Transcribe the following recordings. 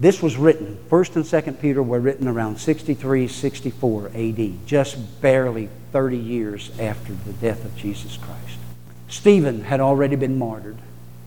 This was written, 1st and 2nd Peter were written around 63, 64 AD, just barely 30 years after the death of Jesus Christ. Stephen had already been martyred.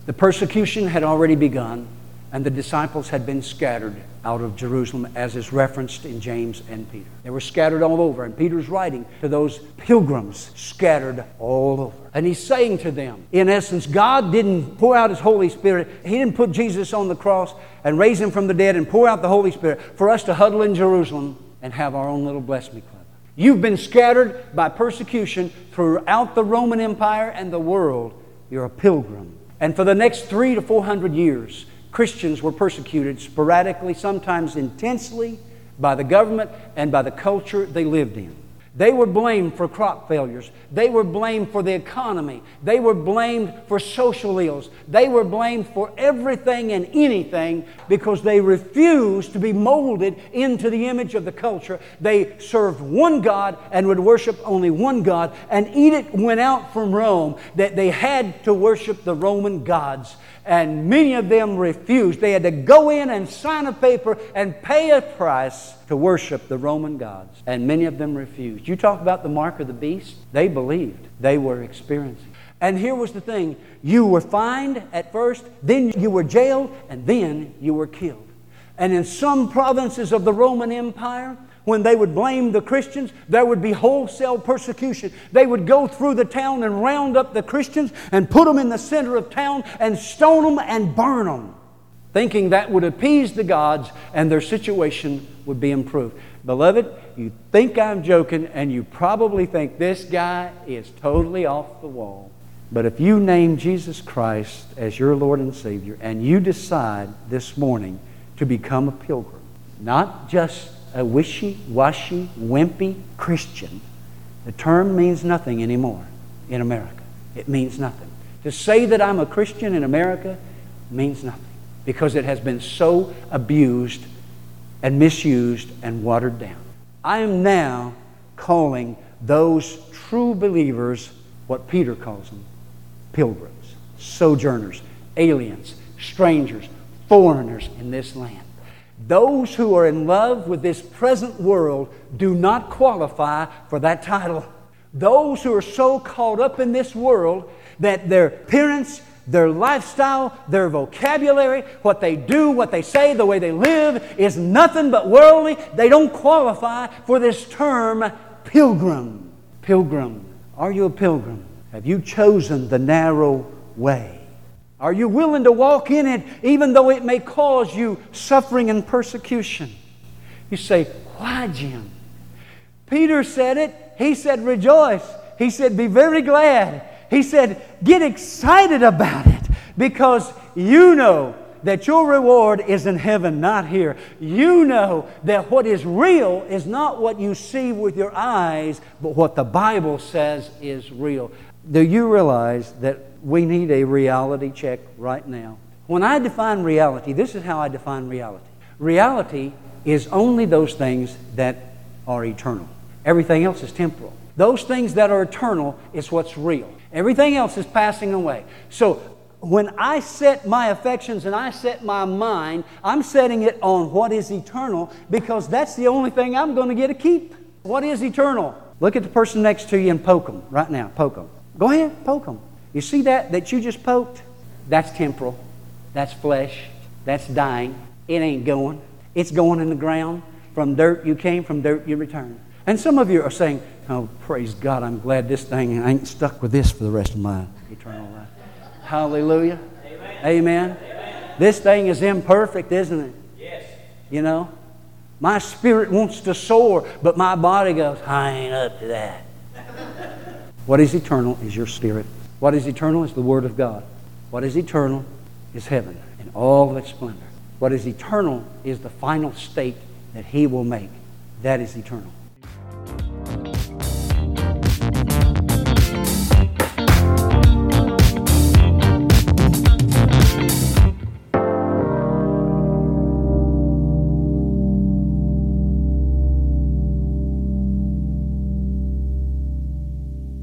The persecution had already begun, and the disciples had been scattered out of Jerusalem, as is referenced in James and Peter. They were scattered all over, and Peter's writing to those pilgrims scattered all over. And he's saying to them, in essence, God didn't pour out His Holy Spirit. He didn't put Jesus on the cross and raise Him from the dead and pour out the Holy Spirit for us to huddle in Jerusalem and have our own little bless me club. You've been scattered by persecution throughout the Roman Empire and the world. You're a pilgrim. And for the next three to four hundred years, Christians were persecuted sporadically, sometimes intensely, by the government and by the culture they lived in. They were blamed for crop failures. They were blamed for the economy. They were blamed for social ills. They were blamed for everything and anything because they refused to be molded into the image of the culture. They served one God and would worship only one God. An edict went out from Rome that they had to worship the Roman gods and many of them refused. They had to go in and sign a paper and pay a price to worship the Roman gods, and many of them refused. You talk about the mark of the beast? They believed, they were experiencing. And here was the thing you were fined at first, then you were jailed, and then you were killed. And in some provinces of the Roman Empire, when they would blame the Christians, there would be wholesale persecution. They would go through the town and round up the Christians and put them in the center of town and stone them and burn them, thinking that would appease the gods and their situation would be improved. Beloved, you think I'm joking and you probably think this guy is totally off the wall. But if you name Jesus Christ as your Lord and Savior and you decide this morning to become a pilgrim, not just a wishy washy, wimpy Christian, the term means nothing anymore in America. It means nothing. To say that I'm a Christian in America means nothing because it has been so abused and misused and watered down. I am now calling those true believers what Peter calls them pilgrims, sojourners, aliens, strangers, foreigners in this land. Those who are in love with this present world do not qualify for that title. Those who are so caught up in this world that their appearance, their lifestyle, their vocabulary, what they do, what they say, the way they live is nothing but worldly, they don't qualify for this term pilgrim. Pilgrim. Are you a pilgrim? Have you chosen the narrow way? Are you willing to walk in it even though it may cause you suffering and persecution? You say, Why, Jim? Peter said it. He said, Rejoice. He said, Be very glad. He said, Get excited about it because you know that your reward is in heaven, not here. You know that what is real is not what you see with your eyes, but what the Bible says is real. Do you realize that we need a reality check right now. When I define reality, this is how I define reality reality is only those things that are eternal, everything else is temporal. Those things that are eternal is what's real. Everything else is passing away. So when I set my affections and I set my mind, I'm setting it on what is eternal because that's the only thing I'm going to get to keep. What is eternal? Look at the person next to you and poke them right now. Poke them. Go ahead, poke them. You see that that you just poked? That's temporal. That's flesh. That's dying. It ain't going. It's going in the ground. From dirt you came, from dirt you return. And some of you are saying, Oh, praise God, I'm glad this thing ain't stuck with this for the rest of my eternal life. Hallelujah. Amen. Amen. Amen. This thing is imperfect, isn't it? Yes. You know? My spirit wants to soar, but my body goes, I ain't up to that. what is eternal is your spirit. What is eternal is the Word of God. What is eternal is heaven in all of its splendor. What is eternal is the final state that He will make. That is eternal.